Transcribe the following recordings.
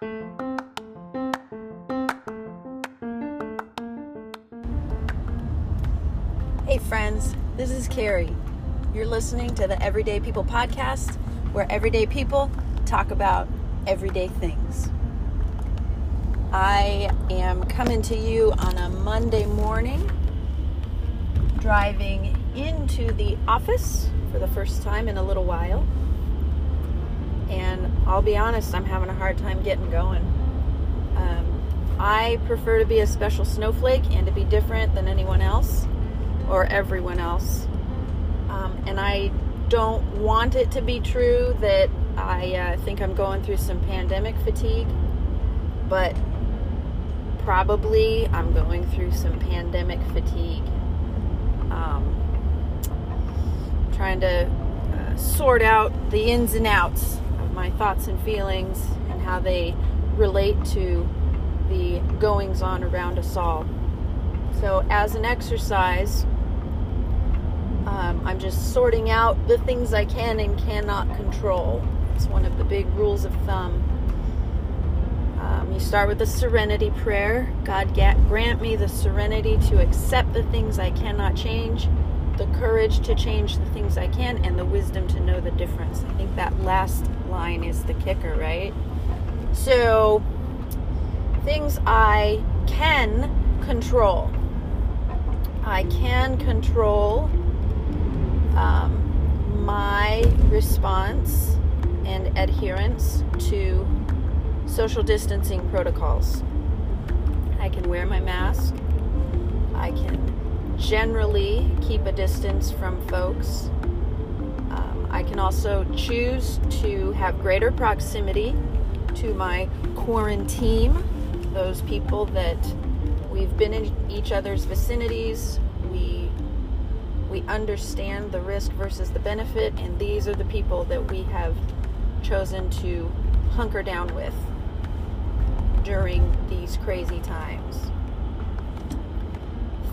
Hey, friends, this is Carrie. You're listening to the Everyday People podcast, where everyday people talk about everyday things. I am coming to you on a Monday morning, driving into the office for the first time in a little while. And I'll be honest, I'm having a hard time getting going. Um, I prefer to be a special snowflake and to be different than anyone else or everyone else. Um, and I don't want it to be true that I uh, think I'm going through some pandemic fatigue, but probably I'm going through some pandemic fatigue. Um, trying to uh, sort out the ins and outs my thoughts and feelings and how they relate to the goings on around us all. So, as an exercise, um, I'm just sorting out the things I can and cannot control. It's one of the big rules of thumb. Um, you start with the serenity prayer God grant me the serenity to accept the things I cannot change, the courage to change the things I can, and the wisdom to know the difference. I think that last line is the kicker, right? So, things I can control. I can control um, my response and adherence to social distancing protocols. I can wear my mask. I can generally keep a distance from folks. I can also choose to have greater proximity to my quarantine, those people that we've been in each other's vicinities, we we understand the risk versus the benefit, and these are the people that we have chosen to hunker down with during these crazy times.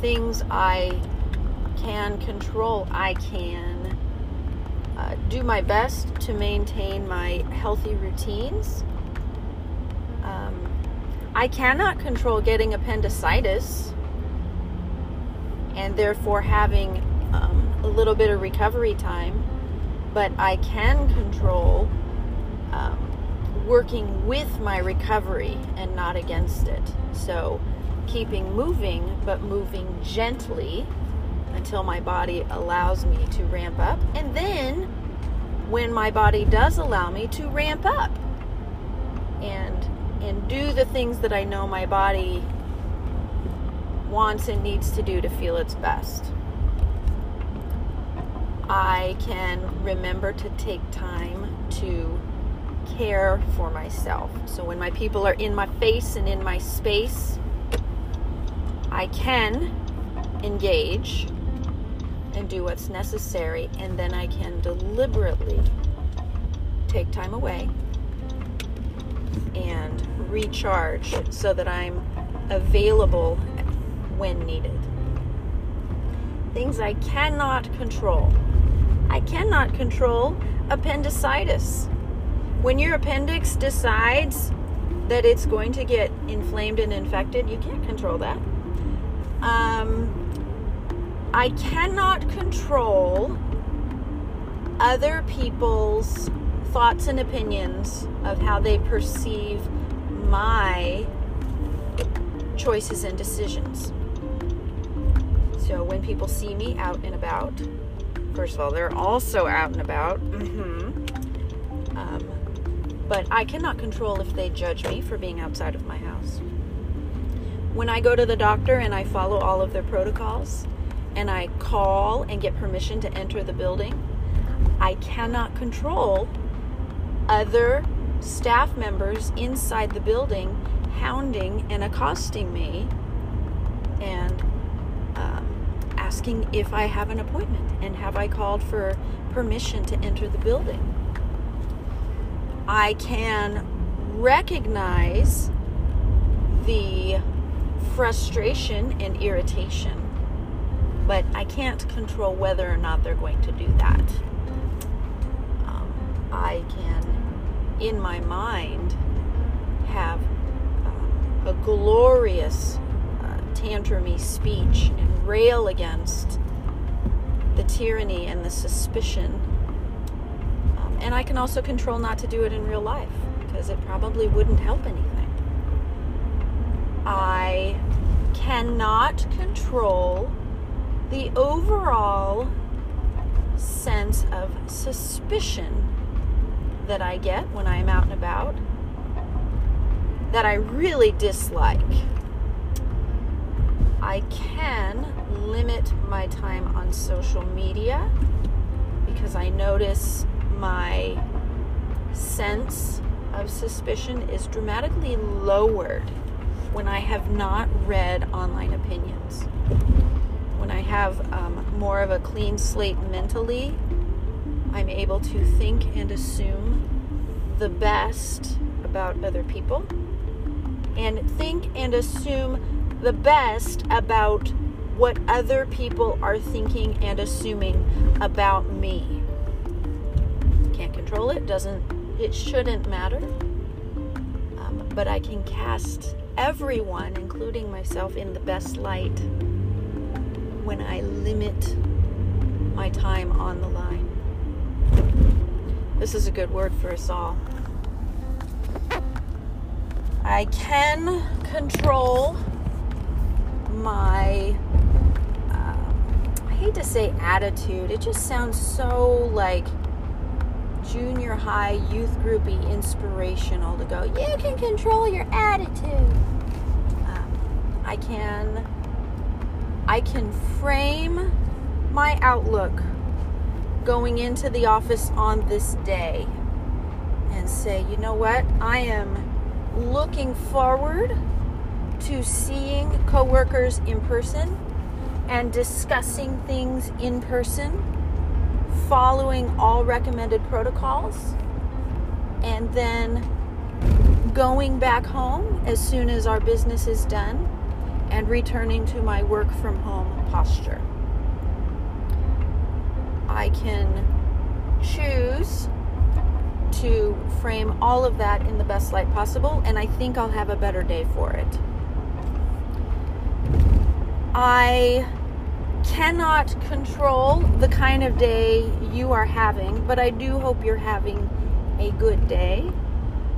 Things I can control, I can uh, do my best to maintain my healthy routines. Um, I cannot control getting appendicitis and therefore having um, a little bit of recovery time, but I can control um, working with my recovery and not against it. So, keeping moving, but moving gently until my body allows me to ramp up. And then, when my body does allow me to ramp up and and do the things that I know my body wants and needs to do to feel its best. I can remember to take time to care for myself. So when my people are in my face and in my space, I can engage and do what's necessary, and then I can deliberately take time away and recharge so that I'm available when needed. Things I cannot control I cannot control appendicitis. When your appendix decides that it's going to get inflamed and infected, you can't control that. Um, I cannot control other people's thoughts and opinions of how they perceive my choices and decisions. So when people see me out and about, First of all, they're also out and about. Mm-hmm. Um, but I cannot control if they judge me for being outside of my house. When I go to the doctor and I follow all of their protocols and I call and get permission to enter the building, I cannot control other staff members inside the building hounding and accosting me and um, asking if I have an appointment and have I called for permission to enter the building. I can recognize the frustration and irritation, but I can't control whether or not they're going to do that. Um, I can, in my mind, have a glorious uh, tantrumy speech and rail against the tyranny and the suspicion. Um, and I can also control not to do it in real life because it probably wouldn't help anything. I cannot control the overall sense of suspicion that I get when I'm out and about that I really dislike. I can limit my time on social media because I notice my sense of suspicion is dramatically lowered when I have not read online opinions. When I have um, more of a clean slate mentally, I'm able to think and assume the best about other people and think and assume the best about what other people are thinking and assuming about me. Can't control it, doesn't it shouldn't matter. Um, but I can cast everyone, including myself, in the best light when I limit my time on the line. This is a good word for us all. I can control my, uh, I hate to say attitude, it just sounds so like junior high youth groupy inspirational to go, you can control your attitude. Um, I can, I can frame my outlook going into the office on this day and say, you know what, I am looking forward to seeing coworkers in person and discussing things in person, following all recommended protocols, and then going back home as soon as our business is done and returning to my work from home posture. I can choose to frame all of that in the best light possible, and I think I'll have a better day for it. I cannot control the kind of day you are having, but I do hope you're having a good day.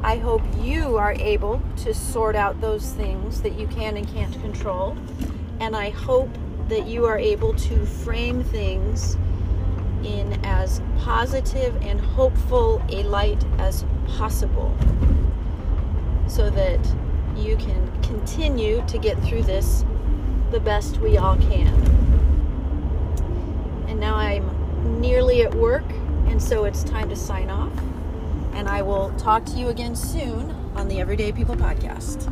I hope you are able to sort out those things that you can and can't control. And I hope that you are able to frame things in as positive and hopeful a light as possible so that you can continue to get through this the best we all can. And now I'm nearly at work, and so it's time to sign off. And I will talk to you again soon on the Everyday People podcast.